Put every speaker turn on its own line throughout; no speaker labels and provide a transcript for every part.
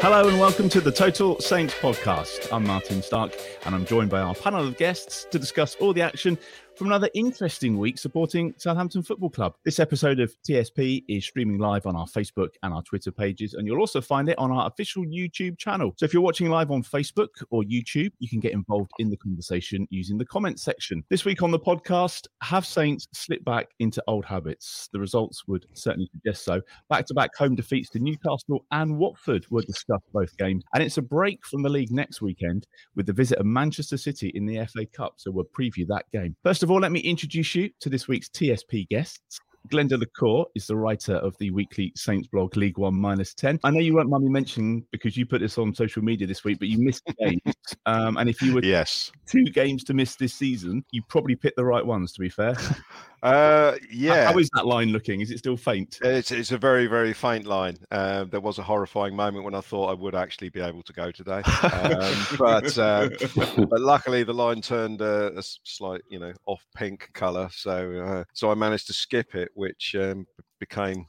Hello and welcome to the Total Saints podcast. I'm Martin Stark and I'm joined by our panel of guests to discuss all the action from another interesting week supporting Southampton Football Club. This episode of TSP is streaming live on our Facebook and our Twitter pages, and you'll also find it on our official YouTube channel. So if you're watching live on Facebook or YouTube, you can get involved in the conversation using the comments section. This week on the podcast, have Saints slip back into old habits? The results would certainly suggest so. Back to back home defeats to Newcastle and Watford were discussed both games, and it's a break from the league next weekend with the visit of Manchester City in the FA Cup. So we'll preview that game. First of of all, let me introduce you to this week's TSP guests. Glenn Delacour is the writer of the weekly Saints blog League One Minus 10. I know you weren't me mentioning because you put this on social media this week, but you missed games. um, and if you were
yes.
two games to miss this season, you probably picked the right ones, to be fair.
Uh, yeah.
How, how is that line looking? Is it still faint?
It's, it's a very, very faint line. Uh, there was a horrifying moment when I thought I would actually be able to go today. Um, but, uh, but luckily the line turned a, a slight, you know, off pink color. So, uh, so I managed to skip it, which um, became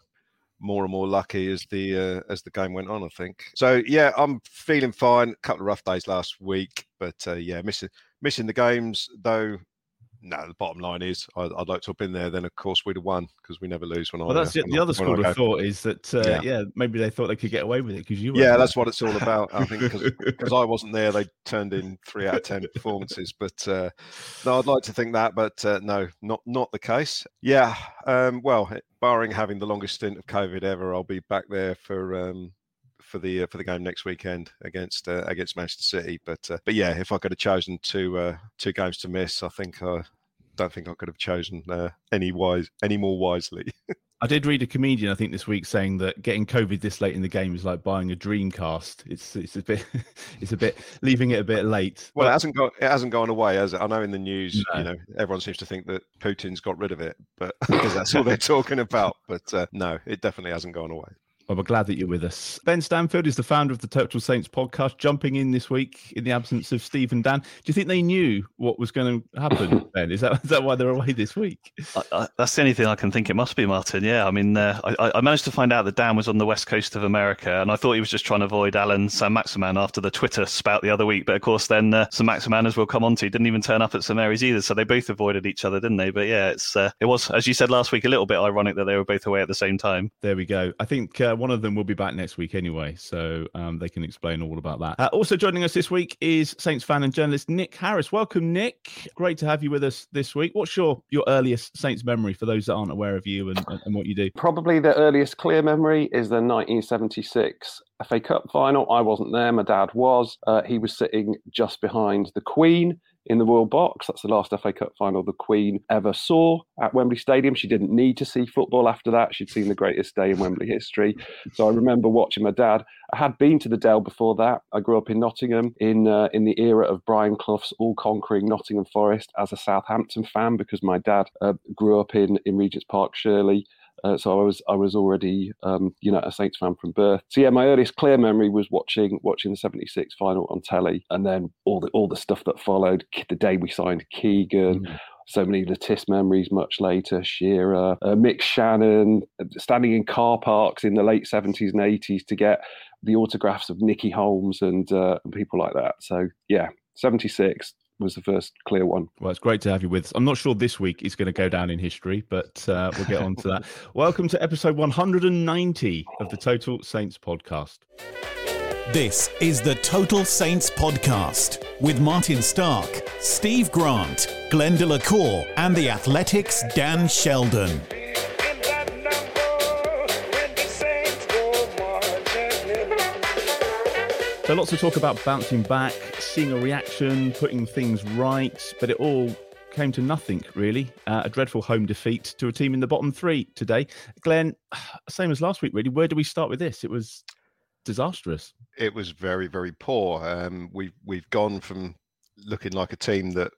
more and more lucky as the uh, as the game went on. I think so. Yeah, I'm feeling fine. A couple of rough days last week, but uh, yeah, missing missing the games though no, the bottom line is I'd, I'd, like to have been there. Then, of course, we'd have won because we never lose when
well,
I.
Well, that's uh, the other school of thought is that uh, yeah. yeah. maybe they thought they could get away with it because you.
Yeah, that's what it's all about. I think because I wasn't there, they turned in three out of ten performances. But uh, no, I'd like to think that, but uh, no, not not the case. Yeah, um, well, barring having the longest stint of COVID ever, I'll be back there for. Um, for the uh, for the game next weekend against uh, against Manchester City. But uh, but yeah, if I could have chosen two uh, two games to miss, I think I don't think I could have chosen uh, any wise any more wisely.
I did read a comedian, I think, this week saying that getting COVID this late in the game is like buying a Dreamcast. It's it's a bit it's a bit leaving it a bit late.
Well, but, it hasn't gone it hasn't gone away, has it? I know in the news, no. you know, everyone seems to think that Putin's got rid of it, but because that's all they're talking about. But uh, no, it definitely hasn't gone away.
Well, we're glad that you're with us. Ben Stanfield is the founder of the Total Saints podcast, jumping in this week in the absence of Steve and Dan. Do you think they knew what was going to happen, Ben? Is that, is that why they're away this week?
I, I, that's the only thing I can think it must be, Martin. Yeah, I mean, uh, I, I, managed to find out that Dan was on the west coast of America, and I thought he was just trying to avoid Allan Saint-Maximin after the Twitter spout the other week. But of course, then uh, Saint-Maximin, as we'll come on to, didn't even turn up at St Mary's either. So they both avoided each other, didn't they? But yeah, it's uh, it was, as you said last week, a little bit ironic that they were both away at the same time.
There we go. I think uh, one of them will be back next week anyway, so um, they can explain all about that. Uh, also joining us this week is Saints fan and journalist Nick Harris. Welcome, Nick. Great to have you with us this week. What's your your earliest Saints memory for those that aren't aware of you and, and, and what you do?
Probably the earliest clear memory is the 1976 FA Cup final. I wasn't there, my dad was. Uh, he was sitting just behind the Queen in the Royal Box. That's the last FA Cup final the Queen ever saw at Wembley Stadium. She didn't need to see football after that. She'd seen the greatest day in Wembley history. So I remember watching my dad. I had been to the Dell before that. I grew up in Nottingham in uh, in the era of Brian Clough's all-conquering Nottingham Forest as a Southampton fan because my dad uh, grew up in in Regent's Park, Shirley. Uh, so I was I was already um, you know a Saints fan from birth. So yeah, my earliest clear memory was watching watching the '76 final on telly, and then all the all the stuff that followed. The day we signed Keegan. Mm. So many Le Tiss memories much later. Shearer, uh, Mick Channon, uh, standing in car parks in the late 70s and 80s to get the autographs of Nicky Holmes and, uh, and people like that. So, yeah, 76, was the first clear one.
Well, it's great to have you with us. I'm not sure this week is going to go down in history, but uh, we'll get on to that. Welcome to episode 190 of the Total Saints podcast.
This is the Total Saints podcast with Martin Stark, Steve Grant, Glenn Delacour, and the Athletic's Dan Sheldon.
So lots of talk about bouncing back, seeing a reaction, putting things right, but it all came to nothing really. Uh, a dreadful home defeat to a team in the bottom three today. Glenn, same as last week really. Where do we start with this? It was disastrous.
It was very very poor. Um, we've we've gone from looking like a team that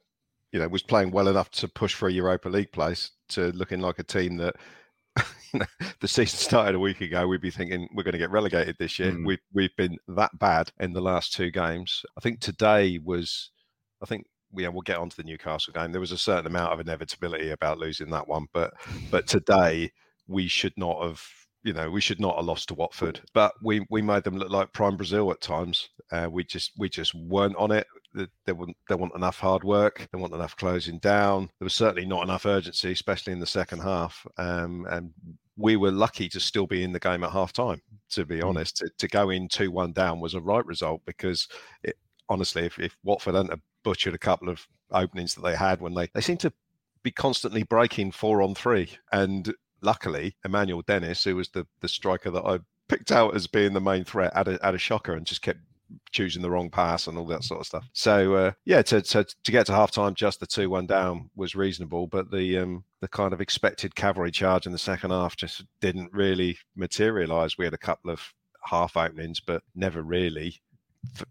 you know was playing well enough to push for a Europa League place to looking like a team that the season started a week ago, we'd be thinking we're going to get relegated this year. Mm. We've we've been that bad in the last two games. I think today was, I think yeah, we'll get onto the Newcastle game. There was a certain amount of inevitability about losing that one, but but today we should not have. You know, we should not have lost to Watford, but we we made them look like prime Brazil at times. Uh, we just we just weren't on it there weren't there weren't enough hard work, there weren't enough closing down. There was certainly not enough urgency, especially in the second half. Um, and we were lucky to still be in the game at half time. To be mm. honest, to, to go in two one down was a right result because it, honestly, if, if Watford hadn't butchered a couple of openings that they had when they they seemed to be constantly breaking four on three, and luckily Emmanuel Dennis, who was the the striker that I picked out as being the main threat, had a, had a shocker and just kept choosing the wrong pass and all that sort of stuff. So uh, yeah, to, to to get to halftime just the two one down was reasonable, but the um, the kind of expected cavalry charge in the second half just didn't really materialise. We had a couple of half openings, but never really,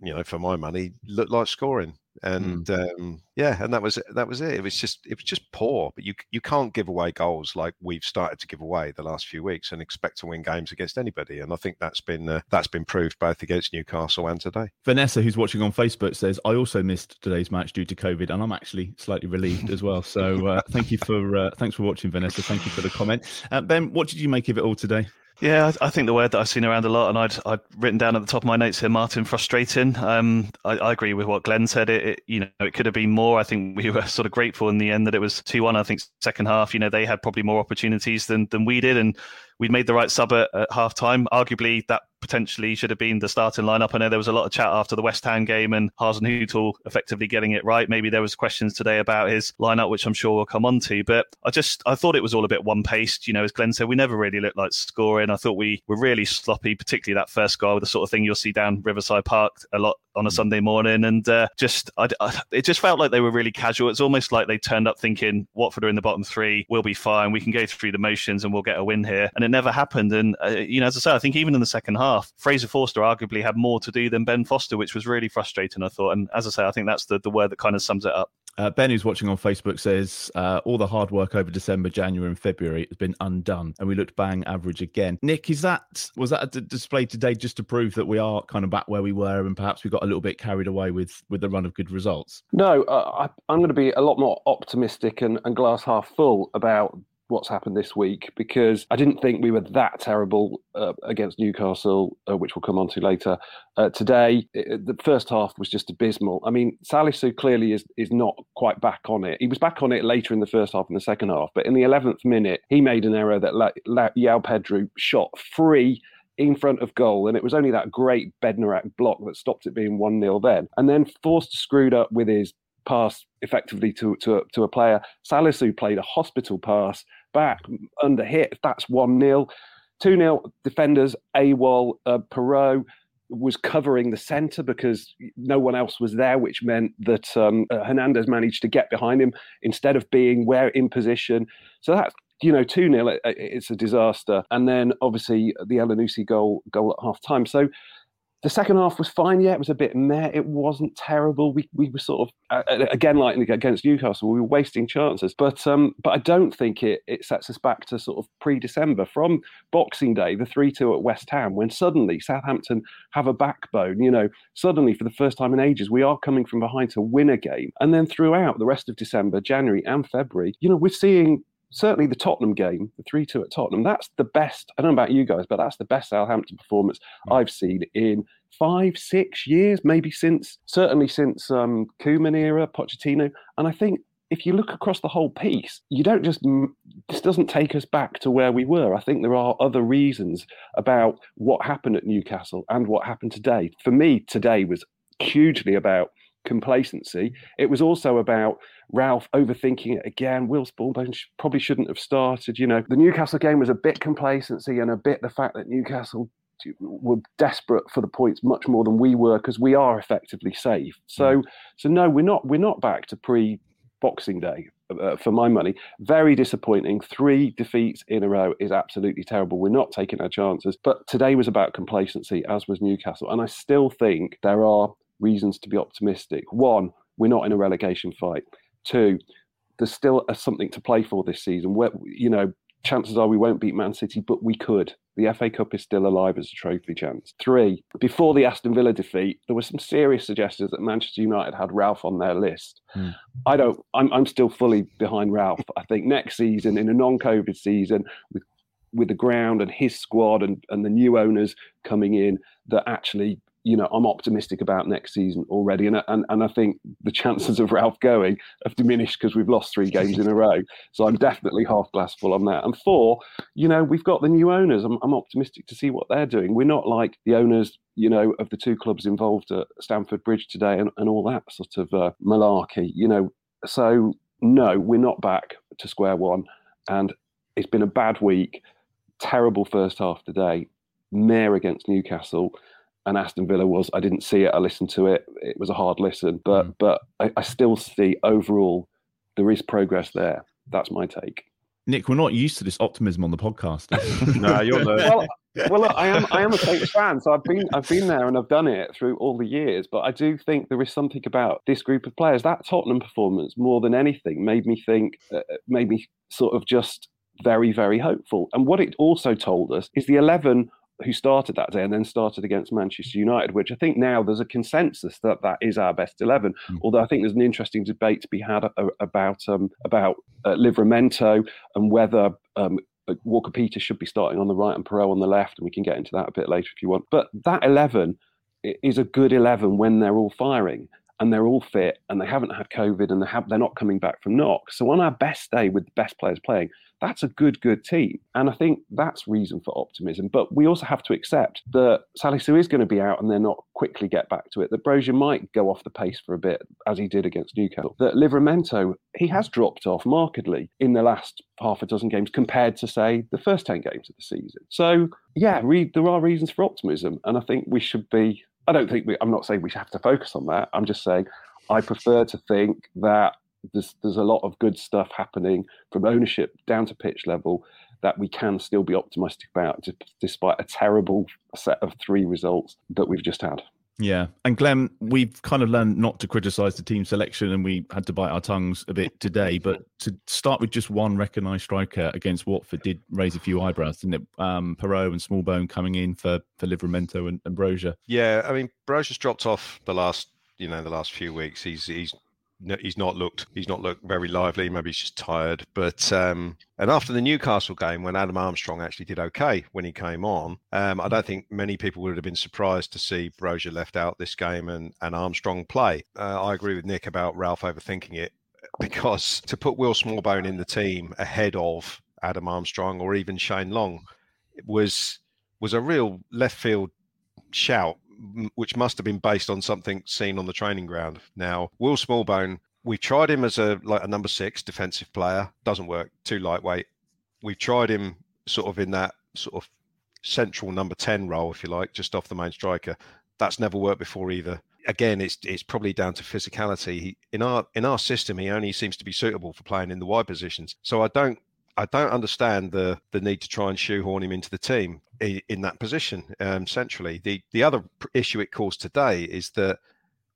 you know, for my money, looked like scoring. Mm. and mm. um, yeah, and that was that was it. It was just it was just poor. But you you can't give away goals like we've started to give away the last few weeks and expect to win games against anybody. And I think that's been uh, that's been proved both against Newcastle and today.
Vanessa, who's watching on Facebook, says I also missed today's match due to COVID, and I'm actually slightly relieved as well. So uh, thank you for uh, thanks for watching, Vanessa. Thank you for the comment. Uh, ben, what did you make of it all today?
Yeah, I think the word that I've seen around a lot, and I'd I'd written down at the top of my notes here, Martin, frustrating. Um, I, I, agree with what Glenn said. It, it, you know, it could have been more. I think we were sort of grateful in the end that it was two one. I think second half, you know, they had probably more opportunities than than we did, and we made the right sub at, at half time. Arguably, that potentially should have been the starting lineup. I know there was a lot of chat after the West Ham game and Hasenhüttl effectively getting it right. Maybe there was questions today about his lineup, which I'm sure we'll come on to. But I just I thought it was all a bit one paced. You know, as Glenn said, we never really looked like scoring. I thought we were really sloppy, particularly that first goal, the sort of thing you'll see down Riverside Park a lot on a mm. Sunday morning. And uh, just I, I, it just felt like they were really casual. It's almost like they turned up thinking Watford are in the bottom three, we'll be fine. We can go through the motions and we'll get a win here. And it never happened. And uh, you know, as I say, I think even in the second half, Fraser Forster Forster arguably had more to do than Ben Foster, which was really frustrating, I thought. And as I say, I think that's the, the word that kind of sums it up.
Uh, ben, who's watching on Facebook, says uh, all the hard work over December, January, and February has been undone, and we looked bang average again. Nick, is that was that a d- display today just to prove that we are kind of back where we were, and perhaps we got a little bit carried away with with the run of good results?
No, uh, I, am going to be a lot more optimistic and, and glass half full about what's happened this week because I didn't think we were that terrible uh, against Newcastle, uh, which we'll come on to later. Uh, today, it, the first half was just abysmal. I mean, Salisu clearly is is not quite back on it. He was back on it later in the first half and the second half, but in the 11th minute, he made an error that João Pedro shot free in front of goal, and it was only that great Bednarek block that stopped it being 1 0 then. And then Forster screwed up with his pass effectively to, to, to a player. Salisu played a hospital pass back under hit. That's 1 0. 2 0 defenders, AWOL, uh, Perraud was covering the centre because no one else was there, which meant that um, uh, Hernandez managed to get behind him instead of being where in position. So that's you know, 2 0, it's a disaster. And then obviously the Elyounoussi goal goal at half time. So the second half was fine. Yeah, it was a bit meh. It wasn't terrible. We we were sort of again like against Newcastle, we were wasting chances. But um, but I don't think it it sets us back to sort of pre-December from Boxing Day, the three two at West Ham, when suddenly Southampton have a backbone. You know, suddenly for the first time in ages, we are coming from behind to win a game, and then throughout the rest of December, January, and February, you know, we're seeing certainly the Tottenham game, the 3 2 at Tottenham, that's the best. I don't know about you guys, but that's the best Southampton performance mm. I've seen in five, six years, maybe since, certainly since um, Koeman era, Pochettino. And I think if you look across the whole piece, you don't just, this doesn't take us back to where we were. I think there are other reasons about what happened at Newcastle and what happened today. For me, today was hugely about complacency. It was also about Ralph overthinking it again. Will Smallbone probably shouldn't have started. You know, the Newcastle game was a bit complacency and a bit the fact that Newcastle were desperate for the points much more than we were because we are effectively safe. So, mm. so no, we're not. We're not back to pre Boxing Day uh, for my money. Very disappointing. Three defeats in a row is absolutely terrible. We're not taking our chances. But today was about complacency, as was Newcastle, and I still think there are reasons to be optimistic. One, we're not in a relegation fight. Two, there's still a, something to play for this season. Where you know, chances are we won't beat Man City, but we could. The FA Cup is still alive as a trophy chance. Three, before the Aston Villa defeat, there were some serious suggestions that Manchester United had Ralph on their list. Hmm. I don't. I'm, I'm still fully behind Ralph. I think next season, in a non-COVID season, with with the ground and his squad and, and the new owners coming in, that actually you know, I'm optimistic about next season already, and and, and I think the chances of Ralph going have diminished because we've lost three games in a row. So I'm definitely half glass full on that. And four, you know, we've got the new owners. I'm, I'm optimistic to see what they're doing. We're not like the owners, you know, of the two clubs involved at Stamford Bridge today and, and all that sort of uh, malarkey, you know. So no, we're not back to square one, and it's been a bad week. Terrible first half today. Mayor against Newcastle and Aston Villa was. I didn't see it. I listened to it. It was a hard listen, but mm. but I, I, still see overall there is progress there. That's my take.
Nick, we're not used to this optimism on the podcast.
no, you're the.
Well, well, look, I am. I am a Saints fan, so I've been. I've been there and I've done it through all the years. But I do think there is something about this group of players. That Tottenham performance, more than anything, made me think. Uh, made me sort of just very, very hopeful. And what it also told us is the eleven who started that day and then started against Manchester United, which I think now there's a consensus that that is our best eleven. Mm. Although I think there's an interesting debate to be had about um, about uh, Livramento and whether um, uh, Walker Peters should be starting on the right and Perraud on the left, and we can get into that a bit later if you want. But that eleven is a good eleven when they're all firing and they're all fit and they haven't had COVID and they have, they're not coming back from knock. So on our best day with the best players playing, that's a good, good team. And I think that's reason for optimism. But we also have to accept that Salisu is going to be out and they're not quickly get back to it. That Broja might go off the pace for a bit, as he did against Newcastle. That Livramento, he has dropped off markedly in the last half a dozen games compared to, say, the first 10 games of the season. So, yeah, re- there are reasons for optimism. And I think we should be I don't think we, I'm not saying we have to focus on that. I'm just saying I prefer to think that there's there's a lot of good stuff happening from ownership down to pitch level that we can still be optimistic about, despite a terrible set of three results that we've just had.
Yeah. And Glenn, we've kind of learned not to criticise the team selection and we had to bite our tongues a bit today. But to start with just one recognised striker against Watford did raise a few eyebrows, didn't it? Um, Perraud and Smallbone coming in for, for Livramento and, Broja.
Yeah. I mean, Broja's dropped off the last, you know, the last few weeks. He's, he's he's not looked he's not looked very lively. Maybe he's just tired. But um, and after the Newcastle game, when Adam Armstrong actually did okay when he came on, um, I don't think many people would have been surprised to see Broja left out this game and and Armstrong play. Uh, I agree with Nick about Ralph overthinking it because to put Will Smallbone in the team ahead of Adam Armstrong or even Shane Long was was a real left field shout which must have been based on something seen on the training ground. Now, Will Smallbone, we tried him as a like a number six defensive player, doesn't work, too lightweight. We've tried him sort of in that sort of central number ten role, if you like, just off the main striker. That's never worked before either. Again, it's it's probably down to physicality. He, in our in our system, he only seems to be suitable for playing in the wide positions. So I don't I don't understand the the need to try and shoehorn him into the team in, in that position um, centrally. The the other issue it caused today is that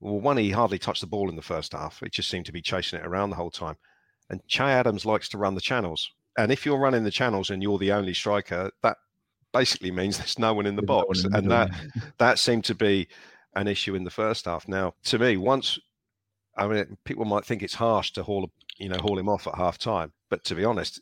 well, one he hardly touched the ball in the first half. It just seemed to be chasing it around the whole time. And Che Adams likes to run the channels. And if you're running the channels and you're the only striker, that basically means there's no one in the there's box. No in the and that that seemed to be an issue in the first half. Now, to me, once I mean, people might think it's harsh to haul, you know, haul him off at half time, but to be honest,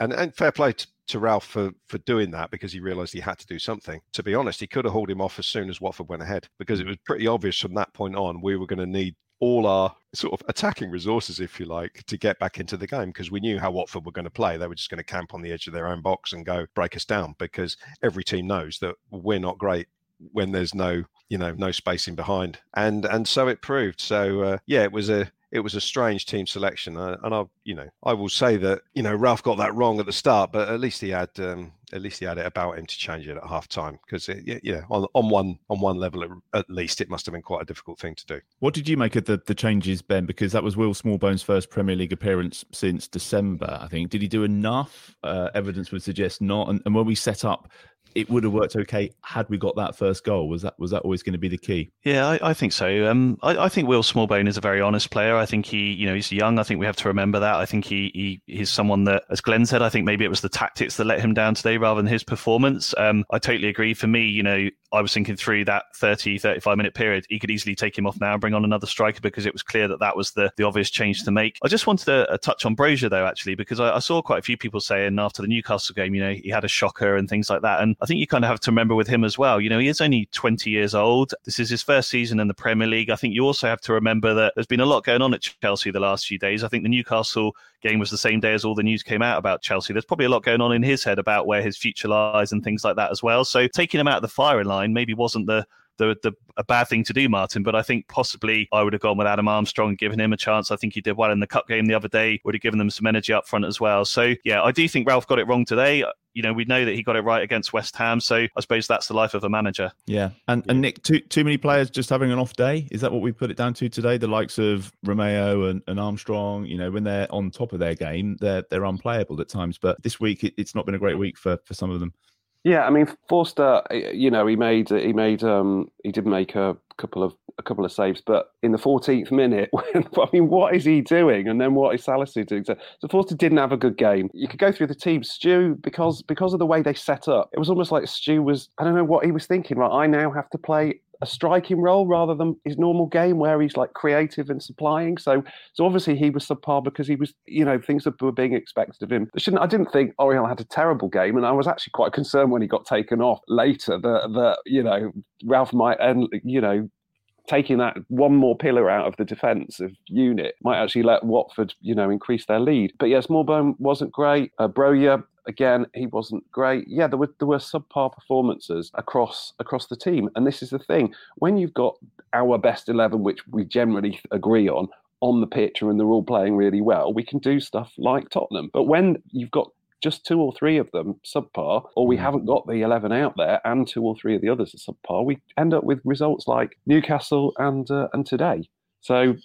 and, and fair play to, to Ralph for for doing that because he realised he had to do something. To be honest, he could have hauled him off as soon as Watford went ahead because it was pretty obvious from that point on we were going to need all our sort of attacking resources, if you like, to get back into the game because we knew how Watford were going to play. They were just going to camp on the edge of their own box and go break us down because every team knows that we're not great when there's no you know no spacing behind and and so it proved so uh, yeah it was a it was a strange team selection, uh, and I, you know, I will say that you know Ralph got that wrong at the start, but at least he had um, at least he had it about him to change it at half time because yeah, on on one on one level at, at, least it must have been quite a difficult thing to do.
What did you make of the the changes, Ben? Because that was Will Smallbone's first Premier League appearance since December, I think. Did he do enough? Uh, evidence would suggest not. And, and when we set up it would have worked okay had we got that first goal. Was that was that always going to be the key?
Yeah, I, I think so. Um, I, I, think Will Smallbone is a very honest player. I think he, you know, he's young. I think we have to remember that. I think he, he he's someone that, as Glenn said, I think maybe it was the tactics that let him down today rather than his performance. Um, I totally agree. For me, you know, I was thinking through that 30, 35 minute period, he could easily take him off now and bring on another striker because it was clear that that was the, the obvious change to make. I just wanted to uh, touch on Broja though, actually, because I, I saw quite a few people saying after the Newcastle game, you know, he had a shocker and things like that. And I think you kind of have to remember with him as well. You know, he is only 20 years old. This is his first season in the Premier League. I think you also have to remember that there's been a lot going on at Chelsea the last few days. I think the Newcastle game was the same day as all the news came out about Chelsea. There's probably a lot going on in his head about where his future lies and things like that as well. So taking him out of the firing line maybe wasn't the the, the a bad thing to do, Martin. But I think possibly I would have gone with Adam Armstrong, given him a chance. I think he did well in the cup game the other day. Would have given them some energy up front as well. So yeah, I do think Ralph got it wrong today. You know, we know that he got it right against West Ham. So I suppose that's the life of a manager.
Yeah, and and Nick, too too many players just having an off day. Is that what we put it down to today? The likes of Romeu and, and Armstrong. You know, when they're on top of their game, they're they're unplayable at times. But this week, it, it's not been a great week for for some of them.
Yeah, I mean Forster, you know, he made he made um he did make a couple of a couple of saves, but in the 14th minute, when, I mean, what is he doing? And then what is Salisu doing? So, so Forster didn't have a good game. You could go through the team. Stu, because because of the way they set up, it was almost like Stu was I don't know what he was thinking. Right, I now have to play a striking role rather than his normal game where he's like creative and supplying. So, so obviously he was subpar because he was, you know, things that were being expected of him. I, shouldn't, I didn't think Oriol had a terrible game, and I was actually quite concerned when he got taken off later that that you know Ralph might end, you know, taking that one more pillar out of the defensive unit might actually let Watford, you know, increase their lead. But yes, Smallbone wasn't great. Uh, Broja, again, he wasn't great. Yeah, there were there were subpar performances across across the team, and this is the thing: when you've got our best eleven, which we generally agree on, on the pitch and they're all playing really well, we can do stuff like Tottenham. But when you've got just two or three of them subpar, or we mm. haven't got the 11 out there and two or three of the others are subpar, we end up with results like Newcastle and uh, and today. So,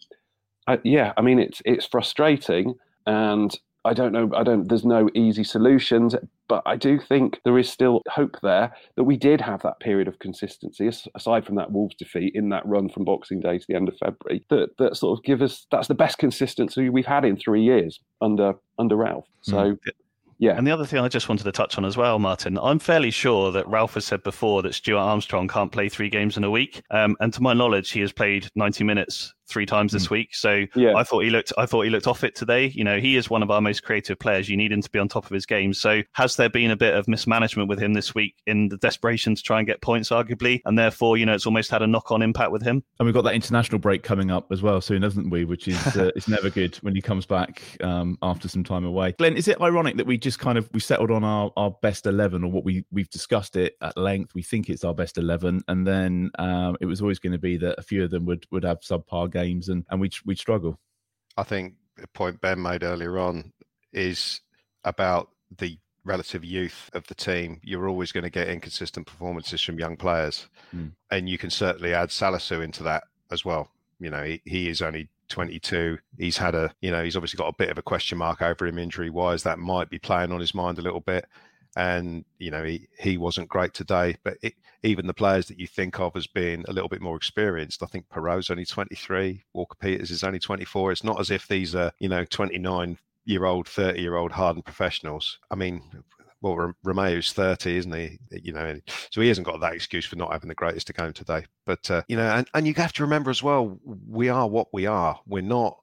uh, yeah, I mean, it's it's frustrating. And I don't know. I don't. There's no easy solutions, but I do think there is still hope there that we did have that period of consistency, aside from that Wolves defeat in that run from Boxing Day to the end of February. That that sort of give us that's the best consistency we've had in three years under under Ralph. So. Mm. Yeah.
And the other thing I just wanted to touch on as well, Martin, I'm fairly sure that Ralph has said before that Stuart Armstrong can't play three games in a week. Um, and to my knowledge, he has played 90 minutes three times this mm. week. So yeah. I thought he looked I thought he looked off it today. You know, he is one of our most creative players. You need him to be on top of his game. So has there been a bit of mismanagement with him this week in the desperation to try and get points, arguably, and therefore you know it's almost had a knock on impact with him.
And we've got that international break coming up as well soon, hasn't we? Which is uh, it's never good when he comes back um, after some time away. Glenn, is it ironic that we just kind of we settled on our, our best eleven or what we we've discussed it at length? We think it's our best eleven, and then um, it was always going to be that a few of them would would have subpar games and and we we'd struggle.
I think the point Ben made earlier on is about the relative youth of the team. You're always going to get inconsistent performances from young players, mm. and you can certainly add Salisu into that as well. You know, he, he is only 22. He's had a, you know, he's obviously got a bit of a question mark over him injury wise. That might be playing on his mind a little bit. And, you know, he, he wasn't great today. But it, even the players that you think of as being a little bit more experienced, I think Perraud's only 23, Walker Peters is only 24. It's not as if these are, you know, 29 year old, 30 year old hardened professionals. I mean, well, Romeu's 30, isn't he? You know, so he hasn't got that excuse for not having the greatest of game today. But, uh, you know, and, and you have to remember as well, we are what we are. We're not,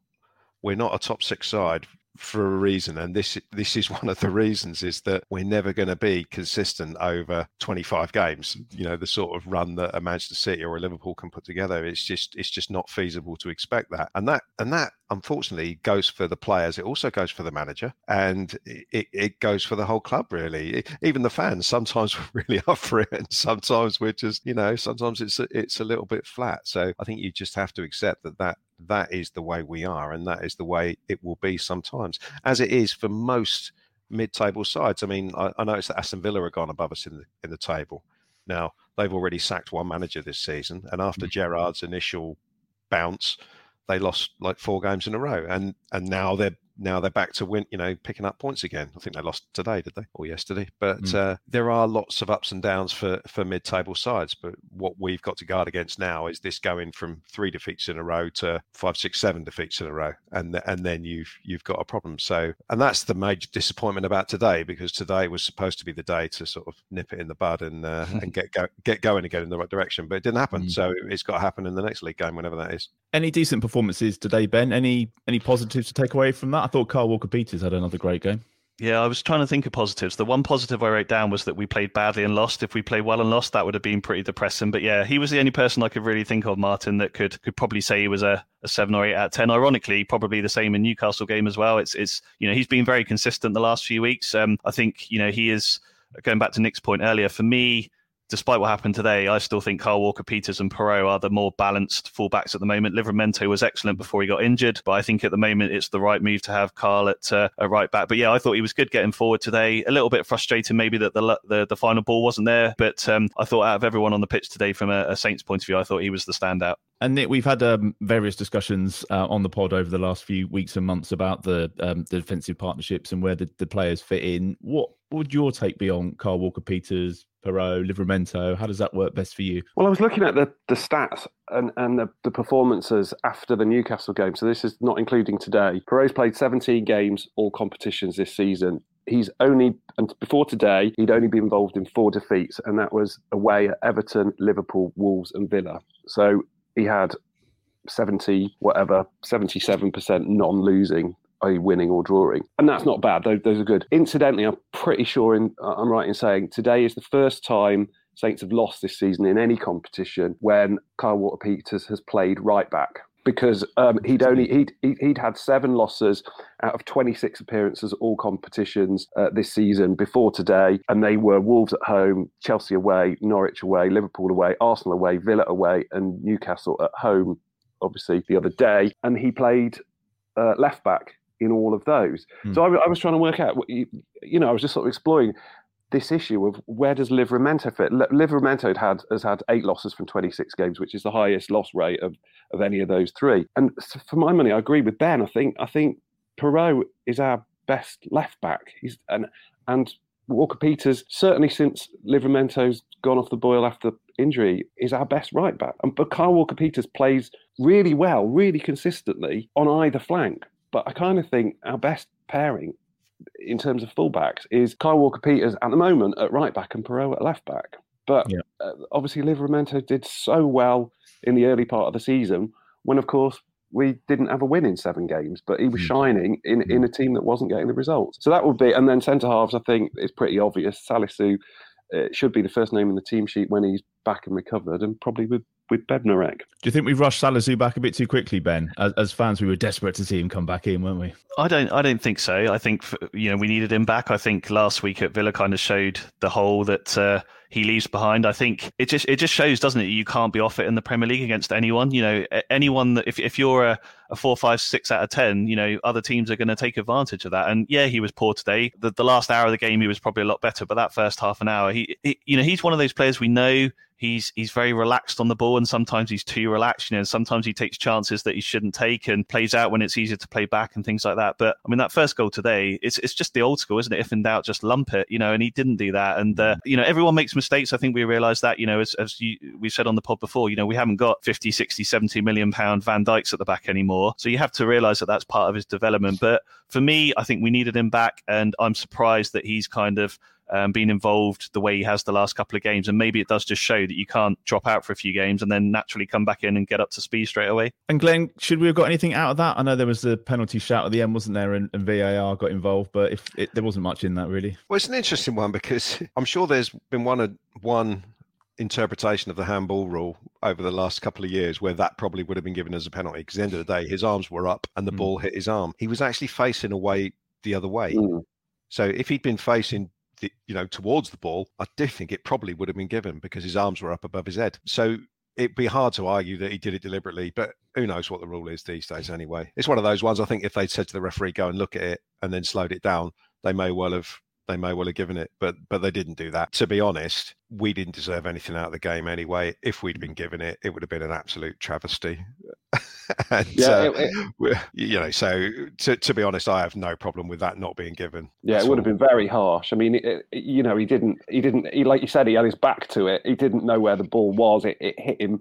we're not a top six side for a reason and this this is one of the reasons is that we're never going to be consistent over 25 games. You know the sort of run that a Manchester City or a Liverpool can put together it's just it's just not feasible to expect that. And that and that unfortunately goes for the players it also goes for the manager and it, it goes for the whole club really. Even the fans sometimes we're really up for it and sometimes we're just you know sometimes it's a, it's a little bit flat. So i think you just have to accept that that that is the way we are, and that is the way it will be sometimes, as it is for most mid-table sides. I mean, I, I noticed that Aston Villa are gone above us in the in the table. Now they've already sacked one manager this season, and after mm-hmm. Gerrard's initial bounce, they lost like four games in a row, and and now they're now they're back to win, you know, picking up points again. I think they lost today, did they, or yesterday? But mm. uh, there are lots of ups and downs for for mid-table sides. But what we've got to guard against now is this going from three defeats in a row to five, six, seven defeats in a row, and and then you've you've got a problem. So, and that's the major disappointment about today because today was supposed to be the day to sort of nip it in the bud and uh, and get go, get going again in the right direction, but it didn't happen. Mm. So it's got to happen in the next league game, whenever that is.
Any decent performances today, Ben? Any any positives to take away from that? I thought Carl Walker Peters had another great game.
Yeah, I was trying to think of positives. The one positive I wrote down was that we played badly and lost. If we played well and lost, that would have been pretty depressing. But yeah, he was the only person I could really think of, Martin, that could could probably say he was a, a seven or eight out of ten. Ironically, probably the same in Newcastle game as well. It's it's you know he's been very consistent the last few weeks. Um, I think you know he is going back to Nick's point earlier. For me, despite what happened today, I still think Carl Walker Peters and Perraud are the more balanced fullbacks at the moment. Livramento was excellent before he got injured, but I think at the moment it's the right move to have Carl at uh, a right back. But yeah, I thought he was good getting forward today. A little bit frustrating maybe that the the, the final ball wasn't there, but um, I thought out of everyone on the pitch today from a, a Saints point of view, I thought he was the standout.
And Nick, we've had um, various discussions uh, on the pod over the last few weeks and months about the um, the defensive partnerships and where the, the players fit in. What would your take be on Carl Walker Peters, Perraud, Livramento? How does that work best for you?
Well, I was looking at the, the stats and, and the, the performances after the Newcastle game. So this is not including today. Perraud's played 17 games, all competitions this season. He's only, and before today, he'd only been involved in four defeats, and that was away at Everton, Liverpool, Wolves, and Villa. So he had 70, whatever, 77% non losing i.e., winning or drawing, and that's not bad. Those, those are good. Incidentally, I'm pretty sure in, uh, I'm right in saying today is the first time Saints have lost this season in any competition when Kyle Walker Peters has played right back because um, he'd only he'd, he'd had seven losses out of 26 appearances at all competitions uh, this season before today and they were Wolves at home Chelsea away Norwich away Liverpool away Arsenal away Villa away and Newcastle at home obviously the other day and he played uh, left back in all of those. Mm. So I, I, was trying to work out, you, you, know, I was just sort of exploring this issue of where does Livramento fit? Livramento had has had eight losses from 26 games, which is the highest loss rate of, of any of those three. And for my money, I agree with Ben. I think I think Perraud is our best left back. He's and and Walker Peters certainly since Livramento's gone off the boil after injury is our best right back. And but Kyle Walker Peters plays really well, really consistently on either flank. But I kind of think our best pairing in terms of fullbacks is Kyle Walker Peters at the moment at right back and Perraud at left back. But yeah. uh, obviously, Livramento did so well in the early part of the season when, of course, we didn't have a win in seven games, but he was mm. shining in, in a team that wasn't getting the results. So that would be, and then centre halves, I think, is pretty obvious. Salisu uh, should be the first name in the team sheet when he's back and recovered, and probably with with Bednarek.
Do you think we rushed Salisu back a bit too quickly, Ben? As, as, fans, we were desperate to see him come back in, weren't we?
I don't. I don't think so. I think you know we needed him back. I think last week at Villa kind of showed the hole that uh, he leaves behind. I think it just it just shows, doesn't it? You can't be off it in the Premier League against anyone. You know, anyone that if if you're a, a four, five, six out of ten, you know, other teams are going to take advantage of that. And yeah, he was poor today. The, the last hour of the game, he was probably a lot better, but that first half an hour, he, he you know, he's one of those players we know he's he's very relaxed on the ball, and sometimes he's too relaxed. You know, sometimes he takes chances that he shouldn't take, and plays out when it's easier to play back and things like that. But I mean, that first goal today, it's it's just the old school, isn't it? If in doubt, just lump it. You know, and he didn't do that. And uh, you know, everyone makes mistakes. I think we realise that. You know, as as you, we said on the pod before, you know, we haven't got 50, 60, 70 million pound Van Dykes at the back anymore. So you have to realise that that's part of his development. But for me, I think we needed him back, and I'm surprised that he's kind of um, been involved the way he has the last couple of games. And maybe it does just show that you can't drop out for a few games and then naturally come back in and get up to speed straight away.
And Glenn, should we have got anything out of that? I know there was a penalty shout at the end, wasn't there? And, and VAR got involved, but if it, there wasn't much in that really.
Well, it's an interesting one because I'm sure there's been one one interpretation of the handball rule over the last couple of years where that probably would have been given as a penalty because at the end of the day his arms were up and the mm. ball hit his arm he was actually facing away the other way mm. so if he'd been facing the, you know towards the ball i do think it probably would have been given because his arms were up above his head so it'd be hard to argue that he did it deliberately, but who knows what the rule is these days anyway. It's one of those ones I think if they'd said to the referee, go and look at it and then slowed it down, they may well have they may well have given it, but but they didn't do that. To be honest, we didn't deserve anything out of the game anyway. If we'd been given it, it would have been an absolute travesty. and, yeah, uh, it, it, you know. So to to be honest, I have no problem with that not being given.
Yeah, it would have been very harsh. I mean, it, you know, he didn't he didn't he like you said he had his back to it. He didn't know where the ball was. It, it hit him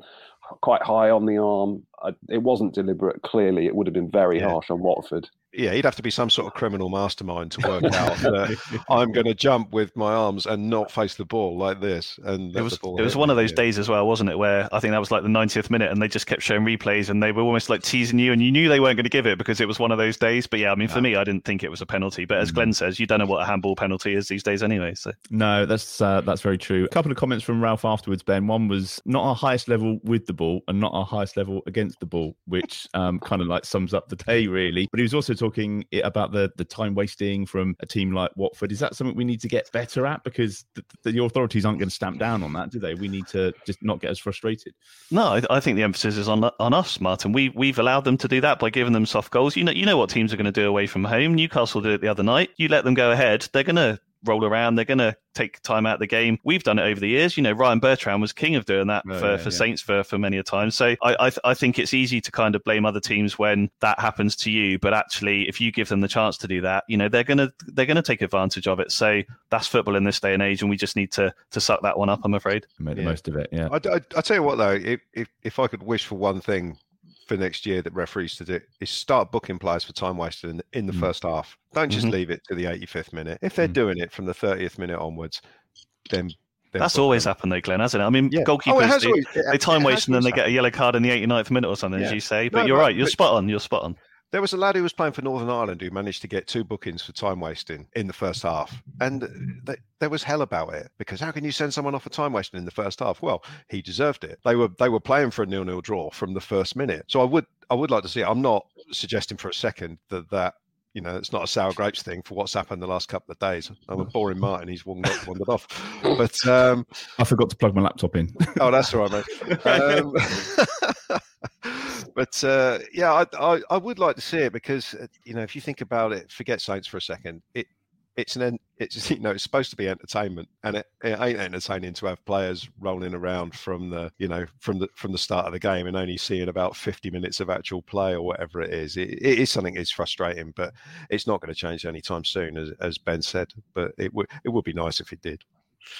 quite high on the arm. It wasn't deliberate. Clearly, it would have been very yeah. harsh on Watford
yeah, he'd have to be some sort of criminal mastermind to work out that I'm going to jump with my arms and not face the ball like this. And
it was it was one of those days as well, wasn't it? Where I think that was like the 90th minute, and they just kept showing replays, and they were almost like teasing you, and you knew they weren't going to give it because it was one of those days. But yeah, I mean, for me, I didn't think it was a penalty. But as Glenn mm. says, you don't know what a handball penalty is these days anyway. So
no, that's uh, that's very true. A couple of comments from Ralph afterwards, Ben. One was not our highest level with the ball, and not our highest level against the ball, which um, kind of like sums up the day really. But he was also talking about about the the time wasting from a team like Watford. Is that something we need to get better at? Because the, the authorities aren't going to stamp down on that, do they? We need to just not get as frustrated.
No, I, I, think the emphasis is on on us, Martin. We we've allowed them to do that by giving them soft goals. You know, you know what teams are going to do away from home. Newcastle did it the other night. You let them go ahead, they're going to roll around. They're going to take time out of the game. We've done it over the years. You know, Ryan Bertrand was king of doing that oh, for, yeah, for yeah. Saints for, for many a time. So I I, th- I, think it's easy to kind of blame other teams when that happens to you. But actually, if you give them the chance to do that, you know, they're gonna they're gonna take advantage of it. So that's football in this day and age, and we just need to to suck that one up. I'm afraid.
Make the yeah. most of it. Yeah. I,
I, I tell you what though, if, if if I could wish for one thing for next year that referees to do is start booking players for time wasted in, in the mm. first half. Don't just mm-hmm. leave it to the 85th minute. If they're mm. doing it from the 30th minute onwards, then
that's always them. happened though, Glenn, hasn't it? I mean, yeah. goalkeepers oh, they, they, time waste and then they get a yellow card in the 89th minute or something, yeah. as you say. But no, you're right, you're but, spot on. You're spot on.
There was a lad who was playing for Northern Ireland who managed to get two bookings for time wasting in the first half, and they, there was hell about it because how can you send someone off for time wasting in the first half? Well, he deserved it. They were they were playing for a nil-nil draw from the first minute, so I would I would like to see it. I'm not suggesting for a second that that you know, it's not a sour grapes thing for what's happened the last couple of days. I'm a boring Martin. He's wandered, wandered off. But um,
I forgot to plug my laptop in.
oh, that's all right, mate. Um, but uh, yeah, I, I, I would like to see it because uh, you know if you think about it, forget Saints for a second. It it's an it's you know it's supposed to be entertainment and it, it, ain't entertaining to have players rolling around from the you know from the from the start of the game and only seeing about 50 minutes of actual play or whatever it is it, it is something it's frustrating but it's not going to change anytime soon as, as ben said but it would it would be nice if it did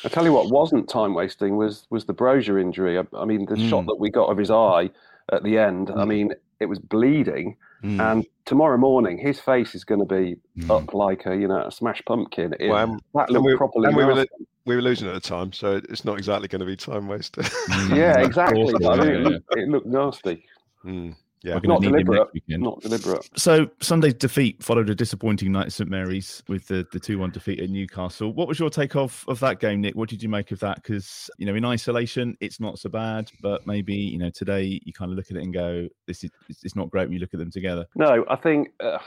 I tell you what wasn't time wasting was was the Broja injury. I, I mean, the mm. shot that we got of his eye at the end. Mm. I mean, it was bleeding. Mm. And tomorrow morning, his face is going to be mm. up like a you know a smashed pumpkin. It, well, that looked
we,
properly.
we, were, we were losing at the time, so it's not exactly going to be time wasted.
yeah, exactly. I mean, it, looked, it looked nasty.
Mm.
Yeah, not deliberate. Not deliberate.
So Sunday's defeat followed a disappointing night at St Mary's with the the two one defeat at Newcastle. What was your take of of that game, Nick? What did you make of that? Because you know, in isolation, it's not so bad, but maybe you know today you kind of look at it and go, "This is it's not great." When you look at them together.
No, I think uh,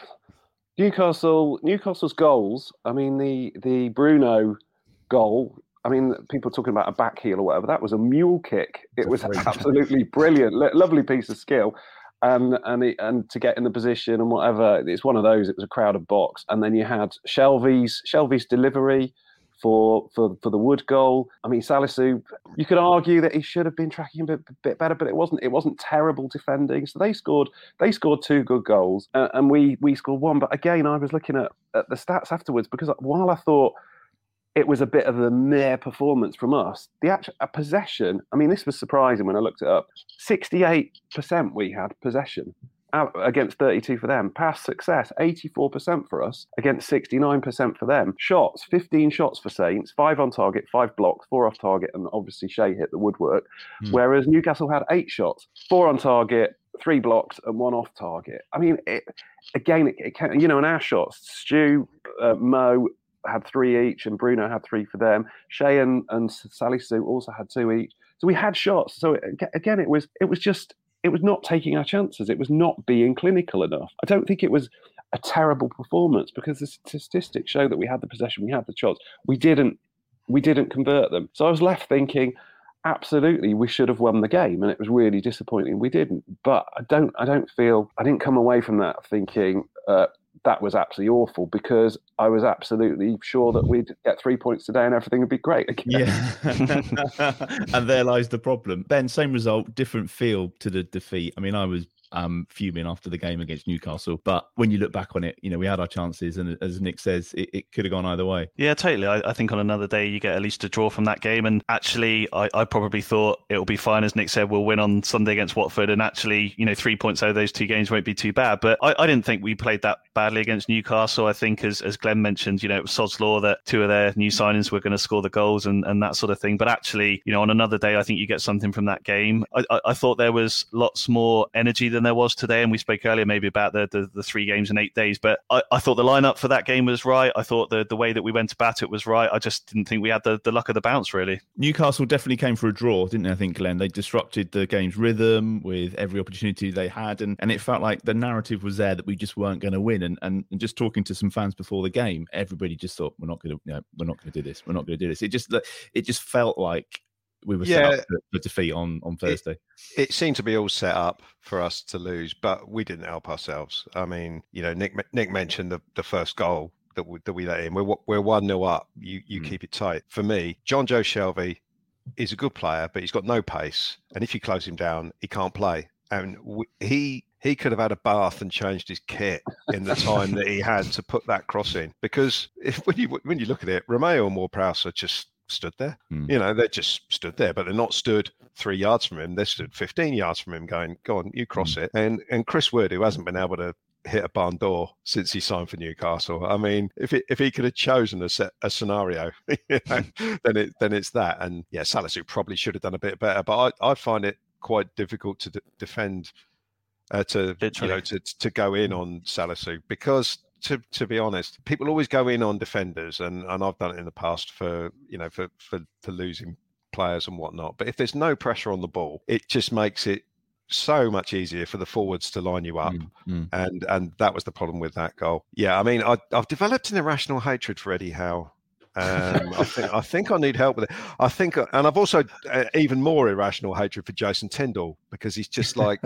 Newcastle Newcastle's goals. I mean, the the Bruno goal I mean, people talking about a back heel or whatever. That was a mule kick. It was absolutely brilliant, lovely piece of skill and and it, and to get in the position and whatever. It's one of those. It was a crowded box, and then you had Shelvey's Shelvey's delivery for for for the Wood goal. I mean, Salisu, you could argue that he should have been tracking a bit, bit better, but it wasn't. It wasn't terrible defending. So they scored they scored two good goals, uh, and we we scored one. But again, I was looking at, at the stats afterwards because while I thought it was a bit of a mere performance from us. The actual a possession, I mean, this was surprising when I looked it up. 68% we had possession against 32 for them. Pass success, 84% for us against 69% for them. Shots, 15 shots for Saints, five on target, five blocks, four off target, and obviously Che hit the woodwork. Mm. Whereas Newcastle had eight shots, four on target, three blocks, and one off target. I mean, it, again, it, it can, you know, in our shots, Stu, uh, Mo, had three each, and Bruno had three for them. Che and, and Sue also had two each. So we had shots. So it, again, it was it was just it was not taking our chances. It was not being clinical enough. I don't think it was a terrible performance because the statistics show that we had the possession, we had the shots, we didn't we didn't convert them. So I was left thinking, absolutely, we should have won the game, and it was really disappointing we didn't. But I don't I don't feel I didn't come away from that thinking. Uh, that was absolutely awful because I was absolutely sure that we'd get three points today and everything would be great again.
Yeah. and there lies the problem. Ben, same result, different feel to the defeat. I mean, I was um, fuming after the game against Newcastle. But when you look back on it, you know, we had our chances, and as Nick says, it, it could have gone either way.
Yeah, totally. I, I, think on another day you get at least a draw from that game. And actually, I, I probably thought it'll be fine, as Nick said, we'll win on Sunday against Watford. And actually, you know, three points out of those two games won't be too bad. But I, I didn't think we played that badly against Newcastle. I think, as as Glenn mentioned, you know, it was sod's law that two of their new signings were going to score the goals and, and that sort of thing. But actually, you know, on another day, I think you get something from that game. I, I, I thought there was lots more energy than there was today, and we spoke earlier maybe about the, the, the three games in eight days, but I, I, thought the lineup for that game was right. I thought the, the way that we went about it was right. I just didn't think we had the, the luck of the bounce, really.
Newcastle definitely came for a draw, didn't they? I think, Glenn? They disrupted the game's rhythm with every opportunity they had, and, and it felt like the narrative was there that we just weren't going to win. And, and, and just talking to some fans before the game, everybody just thought, we're not going to, you know, we're not going to do this. We're not going to do this. It just, it just felt like we were yeah, set up for, defeat on on Thursday.
It, it, seemed to be all set up for us to lose, but we didn't help ourselves. I mean, you know, Nick Nick mentioned the, the first goal that we, that we let in. We're we're one nil up. You you mm. keep it tight. For me, Jonjo Shelvey is a good player, but he's got no pace, and if you close him down, he can't play. And we, he he could have had a bath and changed his kit in the time that he had to put that cross in. Because if, when you when you look at it, Romeu and Ward-Prowse are just stood there. Mm. You know, they just stood there, but they're not stood three yards from him. They stood 15 yards from him, going, "Go on, you cross mm. it." And and Chris Wood, who hasn't been able to hit a barn door since he signed for Newcastle. I mean, if it, if he could have chosen a set, a scenario, you know, then it then it's that. And yeah, Salisu probably should have done a bit better, but I I find it quite difficult to d- defend. Uh, to Literally. you know to to go in on Salisu because to to be honest, people always go in on defenders, and and I've done it in the past for you know for for, for losing players and whatnot. But if there's no pressure on the ball, it just makes it so much easier for the forwards to line you up, mm, mm. and and that was the problem with that goal. Yeah, I mean, I, I've developed an irrational hatred for Eddie Howe um, I think I think I need help with it. I think, uh, and I've also uh, even more irrational hatred for Jason Tindall because he's just like,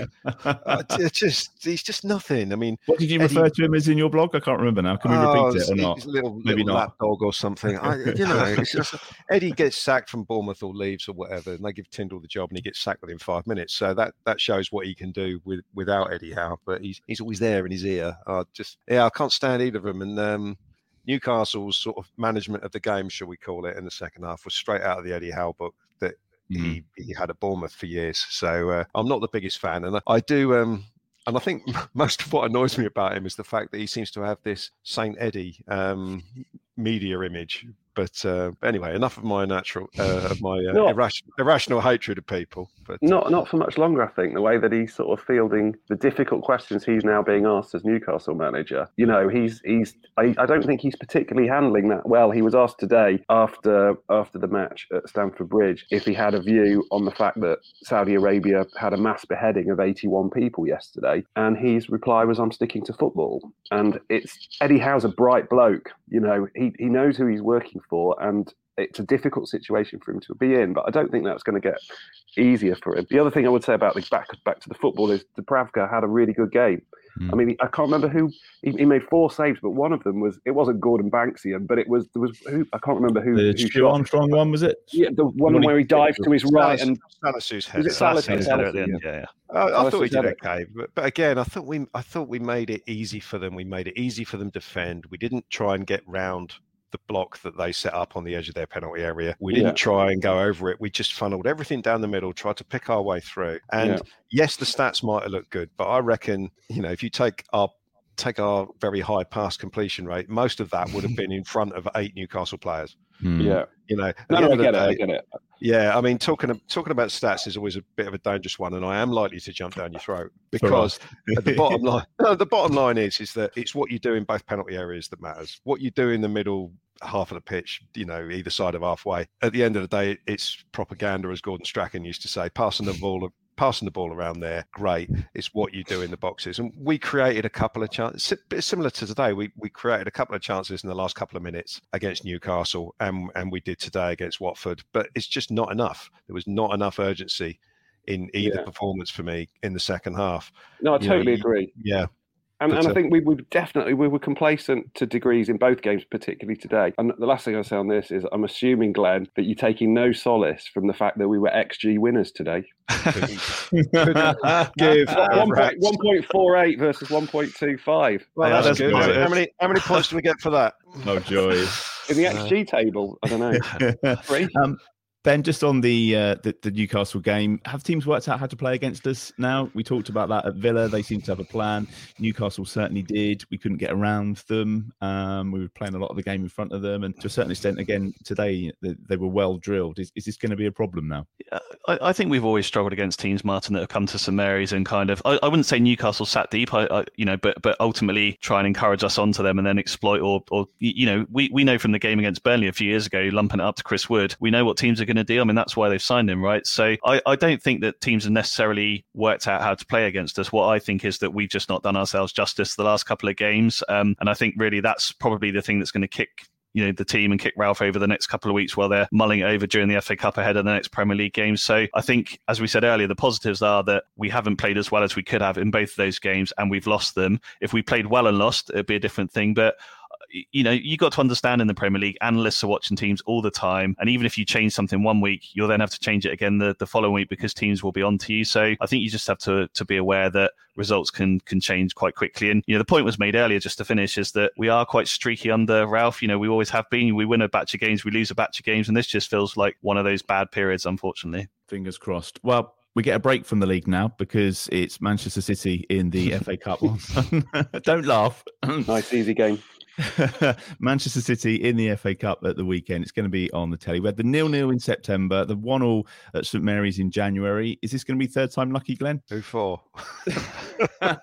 uh, just he's just nothing. I mean,
what did you Eddie, refer to him as in your blog? I can't remember now. Can we oh, repeat it or not?
Little, Maybe little not. dog or something. I, you know, just, Eddie gets sacked from Bournemouth or leaves or whatever, and they give Tindall the job, and he gets sacked within five minutes. So that that shows what he can do with without Eddie Howe. But he's he's always there in his ear. I just yeah, I can't stand either of them, and. um Newcastle's sort of management of the game, shall we call it, in the second half was straight out of the Eddie Howe book that mm-hmm. he, he had a Bournemouth for years. So uh, I'm not the biggest fan, and I, I do. Um, and I think most of what annoys me about him is the fact that he seems to have this Saint Eddie um, media image but uh, anyway, enough of my natural, uh, of my uh, not, irrational, irrational hatred of people. But
uh, not not for much longer. I think the way that he's sort of fielding the difficult questions he's now being asked as Newcastle manager. You know, he's he's. I, I don't think he's particularly handling that well. He was asked today after after the match at Stamford Bridge if he had a view on the fact that Saudi Arabia had a mass beheading of 81 people yesterday, and his reply was, "I'm sticking to football." And it's Eddie Howe's a bright bloke. You know, he he knows who he's working for, and it's a difficult situation for him to be in. But I don't think that's going to get easier for him. The other thing I would say about the back back to the football is Dubravka had a really good game. Mm. I mean, I can't remember who he, he, made four saves, but one of them was it wasn't Gordon Banksian, but it was there was who I can't remember who.
The
who
Armstrong one was it?
Yeah, the one where he dived to his right and
Salisu's
head. Was it Salisu?
at the end? Yeah, yeah.
I, I thought we did okay, but, but again, I thought we I thought we made it easy for them. We made it easy for them to defend. We didn't try and get round the block that they set up on the edge of their penalty area. We didn't yeah. try and go over it. We just funneled everything down the middle, tried to pick our way through. And yeah. yes, the stats might have looked good, but I reckon, you know, if you take our take our very high pass completion rate, most of that would have been in front of eight Newcastle players.
Hmm. Yeah,
you know,
no, no, I get day, it. I get it.
Yeah, I mean, talking talking about stats is always a bit of a dangerous one, and I am likely to jump down your throat because the bottom line, no, the bottom line is is that it's what you do in both penalty areas that matters. What you do in the middle half of the pitch, you know, either side of halfway. At the end of the day, it's propaganda, as Gordon Strachan used to say, passing the ball passing the ball around there, great. It's what you do in the boxes. And we created a couple of chances, similar to today. We, we created a couple of chances in the last couple of minutes against Newcastle, and, and we did today against Watford. But it's just not enough. There was not enough urgency in either yeah. performance for me in the second half.
No, I totally
know,
agree.
Yeah.
And, and I think we were definitely we were complacent to degrees in both games, particularly today. And the last thing I say on this is I'm assuming, Glenn, that you're taking no solace from the fact that we were XG winners today.
Give
1.48 versus 1.25.
Well, that's, that's good. good. How many how many points do we get for that?
Oh joy.
In the XG table, I don't know. Three. Um,
Ben, just on the, uh, the, the Newcastle game, have teams worked out how to play against us now? We talked about that at Villa. They seem to have a plan. Newcastle certainly did. We couldn't get around them. Um, we were playing a lot of the game in front of them, and to a certain extent, again today, they, they were well drilled. Is, is this going to be a problem now?
I, I, think we've always struggled against teams, Martin, that have come to St Mary's and kind of. I, I wouldn't say Newcastle sat deep, I, I, you know, but but ultimately try and encourage us onto them and then exploit or or you know we we know from the game against Burnley a few years ago, lumping it up to Chris Wood, we know what teams are going to deal. I mean, that's why they've signed him, right? So I, I don't think that teams have necessarily worked out how to play against us. What I think is that we've just not done ourselves justice the last couple of games. Um, and I think really that's probably the thing that's going to kick you know the team and kick Ralph over the next couple of weeks while they're mulling it over during the FA Cup ahead of the next Premier League games. So I think, as we said earlier, the positives are that we haven't played as well as we could have in both of those games, and we've lost them. If we played well and lost, it'd be a different thing. But you know, you got to understand in the Premier League, analysts are watching teams all the time. And even if you change something one week, you'll then have to change it again the, the following week because teams will be on to you. So I think you just have to to be aware that results can can change quite quickly. And you know, the point was made earlier, just to finish, is that we are quite streaky under Ralph. You know, we always have been. We win a batch of games, we lose a batch of games, and this just feels like one of those bad periods, unfortunately.
Fingers crossed. Well, we get a break from the league now because it's Manchester City in the FA Cup. Don't laugh.
nice, easy game.
Manchester City in the FA Cup at the weekend. It's going to be on the telly. We had the nil nil in September, the one all at St Mary's in January. Is this going to be third time lucky, Glenn?
Who for? um,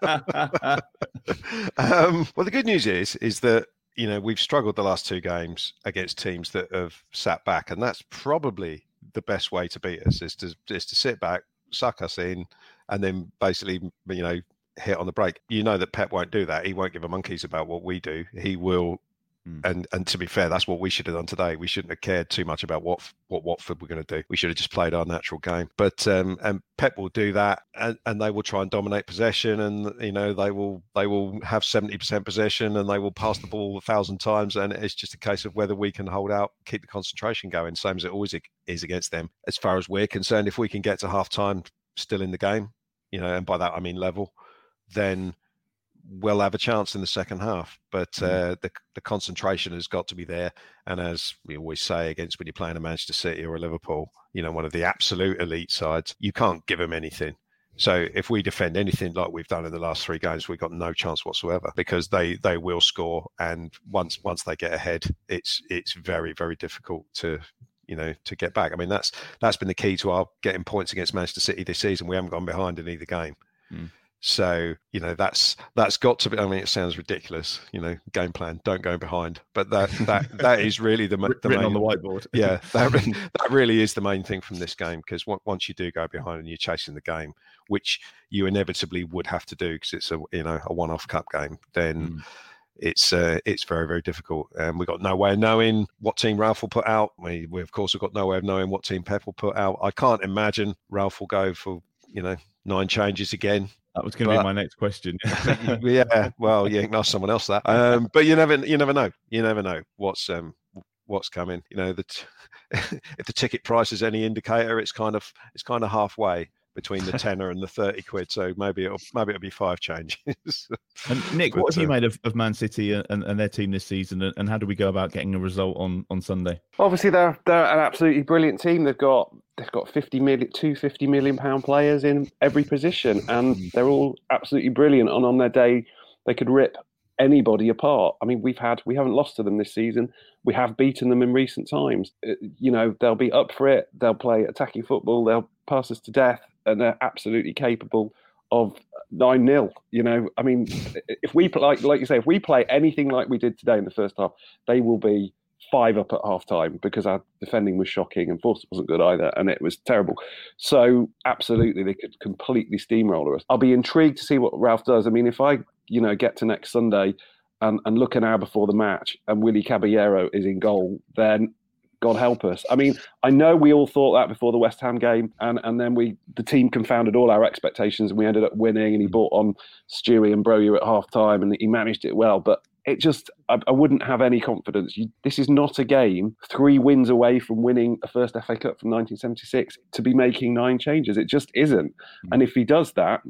well, the good news is is that you know we've struggled the last two games against teams that have sat back, and that's probably the best way to beat us is to is to sit back, suck us in, and then basically you know hit on the break. You know that Pep won't do that. He won't give a monkeys about what we do. He will. Mm. And and to be fair, that's what we should have done today. We shouldn't have cared too much about what what Watford were going to do. We should have just played our natural game. But um, and Pep will do that, and, and they will try and dominate possession, and you know they will they will have seventy percent possession, and they will pass the ball a thousand times, and it's just a case of whether we can hold out, keep the concentration going, same as it always is against them. As far as we're concerned, if we can get to half time still in the game, you know, and by that I mean level, then we'll have a chance in the second half. But mm. uh, the the concentration has got to be there. And as we always say, against when you're playing a Manchester City or a Liverpool, you know, one of the absolute elite sides, you can't give them anything. So if we defend anything like we've done in the last three games, we've got no chance whatsoever because they they will score. And once once they get ahead, it's it's very very difficult to you know to get back. I mean that's that's been the key to our getting points against Manchester City this season. We haven't gone behind in either game. Mm. So you know that's that's got to be. I mean, it sounds ridiculous. You know, game plan, don't go behind. But that that that is really the, the
main, on the whiteboard.
yeah, that that really is the main thing from this game because once you do go behind and you're chasing the game, which you inevitably would have to do because it's a you know a one-off cup game, then. Mm. It's uh, it's very very difficult, and we've got no way of knowing what team Ralph will put out. We, we of course have got no way of knowing what team Pep will put out. I can't imagine Ralph will go for you know nine changes again
That was going to be my next question.
yeah, well, you can ask someone else that. Um, but you never, you never know. You never know what's um, what's coming. You know, the t- if the ticket price is any indicator, it's kind of it's kind of halfway between the tenner and the 30 quid. So maybe it'll maybe it'll be five changes.
and Nick, but, what have uh, you made of, of Man City and, and their team this season? And and how do we go about getting a result on, on Sunday?
Obviously, they're they're an absolutely brilliant team. They've got they've got 50 million, two 50 million pound players in every position, and mm. they're all absolutely brilliant. And on their day, they could rip anybody apart. I mean, we've had we haven't lost to them this season. We have beaten them in recent times. Uh, you know, they'll be up for it. They'll play attacking football. They'll pass us to death and they're absolutely capable of nine 0 You know, I mean, if we like like you say, if we play anything like we did today in the first half, they will be five up at half time because our defending was shocking and Force wasn't good either, and it was terrible. So absolutely, they could completely steamroller us. I'll be intrigued to see what Ralph does. I mean, if I you know get to next Sunday. And, and look an hour before the match, and Willy Caballero is in goal, then God help us. I mean, I know we all thought that before the West Ham game, and, and then we the team confounded all our expectations, and we ended up winning. And he brought on Stewie and Broja at half time, and he managed it well. But it just, I, I wouldn't have any confidence. You, this is not a game three wins away from winning a first FA Cup from 1976 to be making nine changes. It just isn't. Mm. And if he does that,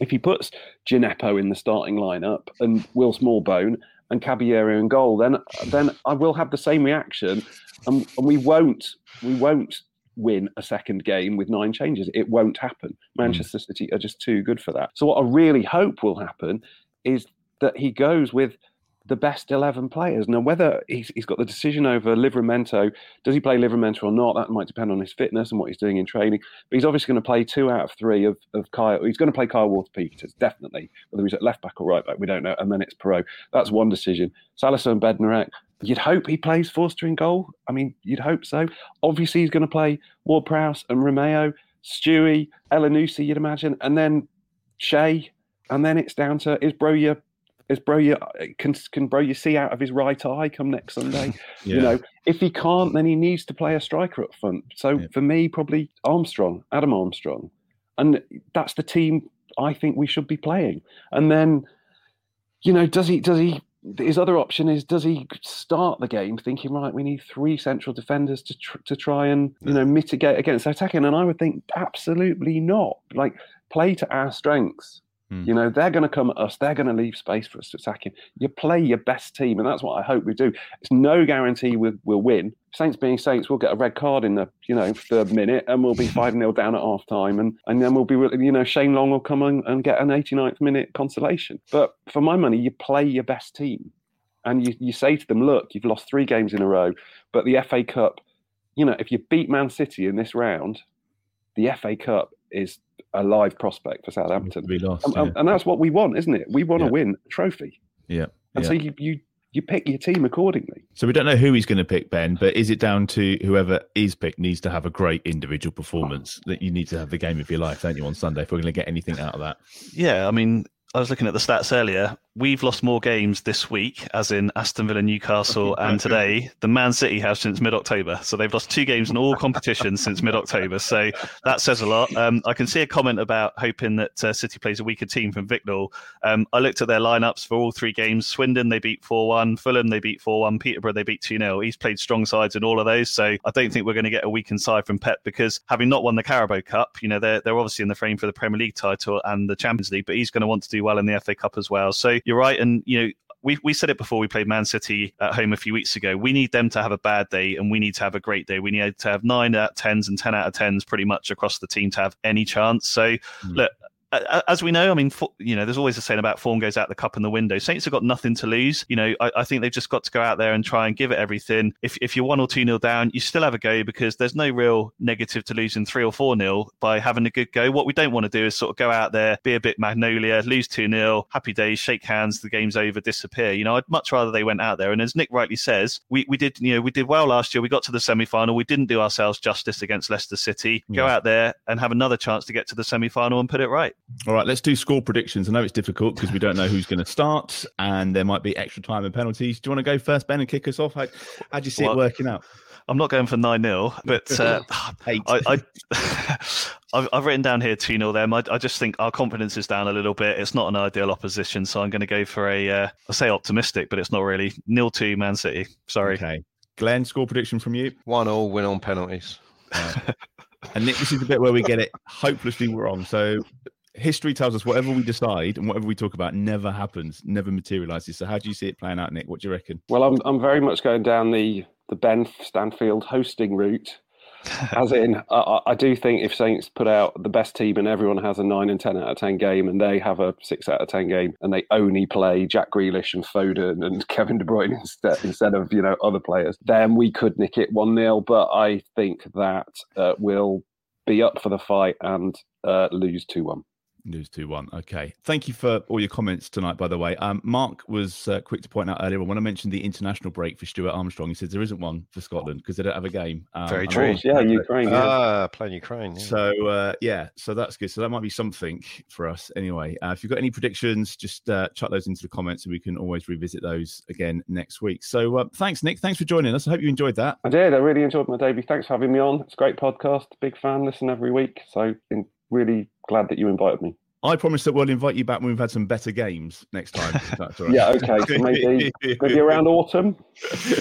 if he puts Djenepo in the starting lineup and Will Smallbone and Caballero in goal, then then I will have the same reaction and, and we won't we won't win a second game with nine changes. It won't happen. Manchester City are just too good for that. So what I really hope will happen is that he goes with the best 11 players. Now, whether he's, he's got the decision over Livramento, does he play Livramento or not? That might depend on his fitness and what he's doing in training. But he's obviously going to play two out of three of, of Kyle. He's going to play Kyle Walker Peters, definitely. Whether he's at left back or right back, we don't know. And then it's Perraud. That's one decision. Salisu and Bednarek, You'd hope he plays Forster in goal. I mean, you'd hope so. Obviously, he's going to play Ward Prowse and Romeu, Stewie, Elyounoussi, you'd imagine, and then Che, and then it's down to is Broja is bro you uh, can can Broja see out of his right eye come next Sunday? yeah. You know, if he can't, then he needs to play a striker up front. So yeah. for me, probably Armstrong, Adam Armstrong, and that's the team I think we should be playing. And then, you know, does he does he his other option is does he start the game thinking right we need three central defenders to tr- to try and you know mitigate against attacking and I would think absolutely not like play to our strengths Mm. You know, they're going to come at us. They're going to leave space for us to attack in. You play your best team, and that's what I hope we do. It's no guarantee we'll, we'll win. Saints being Saints, we'll get a red card in the you know third minute, and we'll be five 0 down at half time, and and then we'll be you know Shane Long will come and, and get an 89th minute consolation. But for my money, you play your best team, and you you say to them, look, you've lost three games in a row, but the FA Cup, you know, if you beat Man City in this round, the FA Cup is a live prospect for Southampton.
Lost,
and,
yeah.
and, that's what we want, isn't it? We want to yeah. win a trophy.
Yeah.
And
yeah.
so you, you you pick your team accordingly.
So we don't know who he's going to pick, Ben, but is it down to whoever is picked needs to have a great individual performance that you need to have the game of your life, don't you, on Sunday if we're going to get anything out of that?
Yeah, I mean, I was looking at the stats earlier we've lost more games this week, as in Aston Villa, Newcastle, and today, than Man City have since mid October. So they've lost two games in all competitions since mid October. So that says a lot. Um, I can see a comment about hoping that uh, City plays a weaker team from Vicknell. Um, I looked at their lineups for all three games. Swindon, they beat 4 1. Fulham, they beat 4 1. Peterborough, they beat 2 0. He's played strong sides in all of those. So I don't think we're going to get a weakened side from Pep because having not won the Carabao Cup, you know, they're, they're obviously in the frame for the Premier League title and the Champions League, but he's going to want to do well in the FA Cup as well. So you're right. And, you know, we, we said it before we played Man City at home a few weeks ago. We need them to have a bad day and we need to have a great day. We need to have nine out of tens and ten out of tens pretty much across the team to have any chance. So mm. look, as we know, I mean, you know, there's always a saying about form goes out the cup in the window. Saints have got nothing to lose. You know, I, I, think they've just got to go out there and try and give it everything. If, if you're one or two nil down, you still have a go because there's no real negative to losing three or four nil by having a good go. What we don't want to do is sort of go out there, be a bit magnolia, lose two nil, happy days, shake hands, the game's over, disappear. You know, I'd much rather they went out there. And as Nick rightly says, we, we did, you know, we did well last year. We got to the semi final. We didn't do ourselves justice against Leicester City. Go out there and have another chance to get to the semi final and put it right.
All right, let's do score predictions. I know it's difficult because we don't know who's going to start, and there might be extra time and penalties. Do you want to go first, Ben, and kick us off? How, how do you see well, it working out?
I'm not going for 9 0, but uh, I, I, I've written down here 2 0 them. I, I, just think our confidence is down a little bit. It's not an ideal opposition, so I'm going to go for a, uh, I say optimistic, but it's not really. Nil 2 Man City. Sorry.
Okay. Glenn, score prediction from you?
1 all win on penalties.
and Nick, this is the bit where we get it hopelessly wrong. So history tells us whatever we decide and whatever we talk about never happens, never materializes. So how do you see it playing out, Nick? What do you reckon?
Well, I'm I'm very much going down the the Ben Stanfield hosting route. As in, I, I, do think if Saints put out the best team and everyone has a nine and ten out of ten game, and they have a six out of ten game, and they only play Jack Grealish and Foden and Kevin De Bruyne instead instead of you know other players, then we could nick it one 0 But I think that uh, we'll be up for the fight and uh, lose two one.
Lose 2 1. Okay. Thank you for all your comments tonight, by the way. Um, Mark was uh, quick to point out earlier when I mentioned the international break for Stuart Armstrong, he says there isn't one for Scotland because they don't have a game.
Um, Very true.
Yeah, Ukraine. Yeah.
Ah, playing Ukraine. Yeah.
So, uh, yeah, so that's good. So that might be something for us anyway. Uh, if you've got any predictions, just uh, chuck those into the comments and we can always revisit those again next week. So uh, thanks, Nick. Thanks for joining us. I hope you enjoyed that.
I did. I really enjoyed my debut. Thanks for having me on. It's a great podcast. Big fan. Listen every week. So, in- really glad that you invited me.
I promise that we'll invite you back when we've had some better games next time.
yeah, okay. So maybe, maybe around autumn.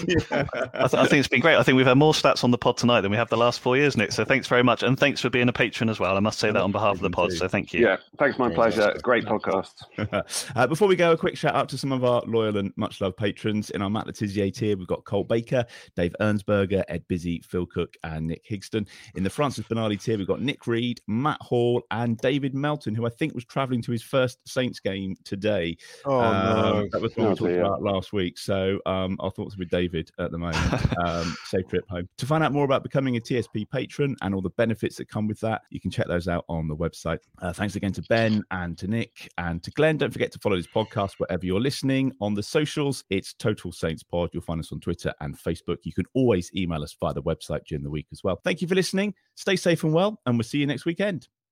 yeah. I, th- I, think it's been great. I think we've had more stats on the pod tonight than we have the last four years, Nick. So thanks very much. And thanks for being a patron as well. I must say that on behalf of the pod. So thank you.
Yeah, thanks. My pleasure. Great podcast.
uh, before we go, a quick shout out to some of our loyal and much loved patrons. In our Matt Le tier, we've got Colt Baker, Dave Ernsberger, Ed Busy, Phil Cook, and Nick Higston. In the Francis Benali tier, we've got Nick Reed, Matt Hall, and David Melton, who I think was travelling to his first Saints game today.
Oh um, no,
that was what oh, we talked dear. about last week. So um, our thoughts are with David at the moment. um, safe trip home. To find out more about becoming a TSP patron and all the benefits that come with that, you can check those out on the website. Uh, thanks again to Ben and to Nick and to Glenn. Don't forget to follow this podcast wherever you're listening on the socials. It's Total Saints Pod. You'll find us on Twitter and Facebook. You can always email us via the website during the week as well. Thank you for listening. Stay safe and well, and we'll see you next weekend.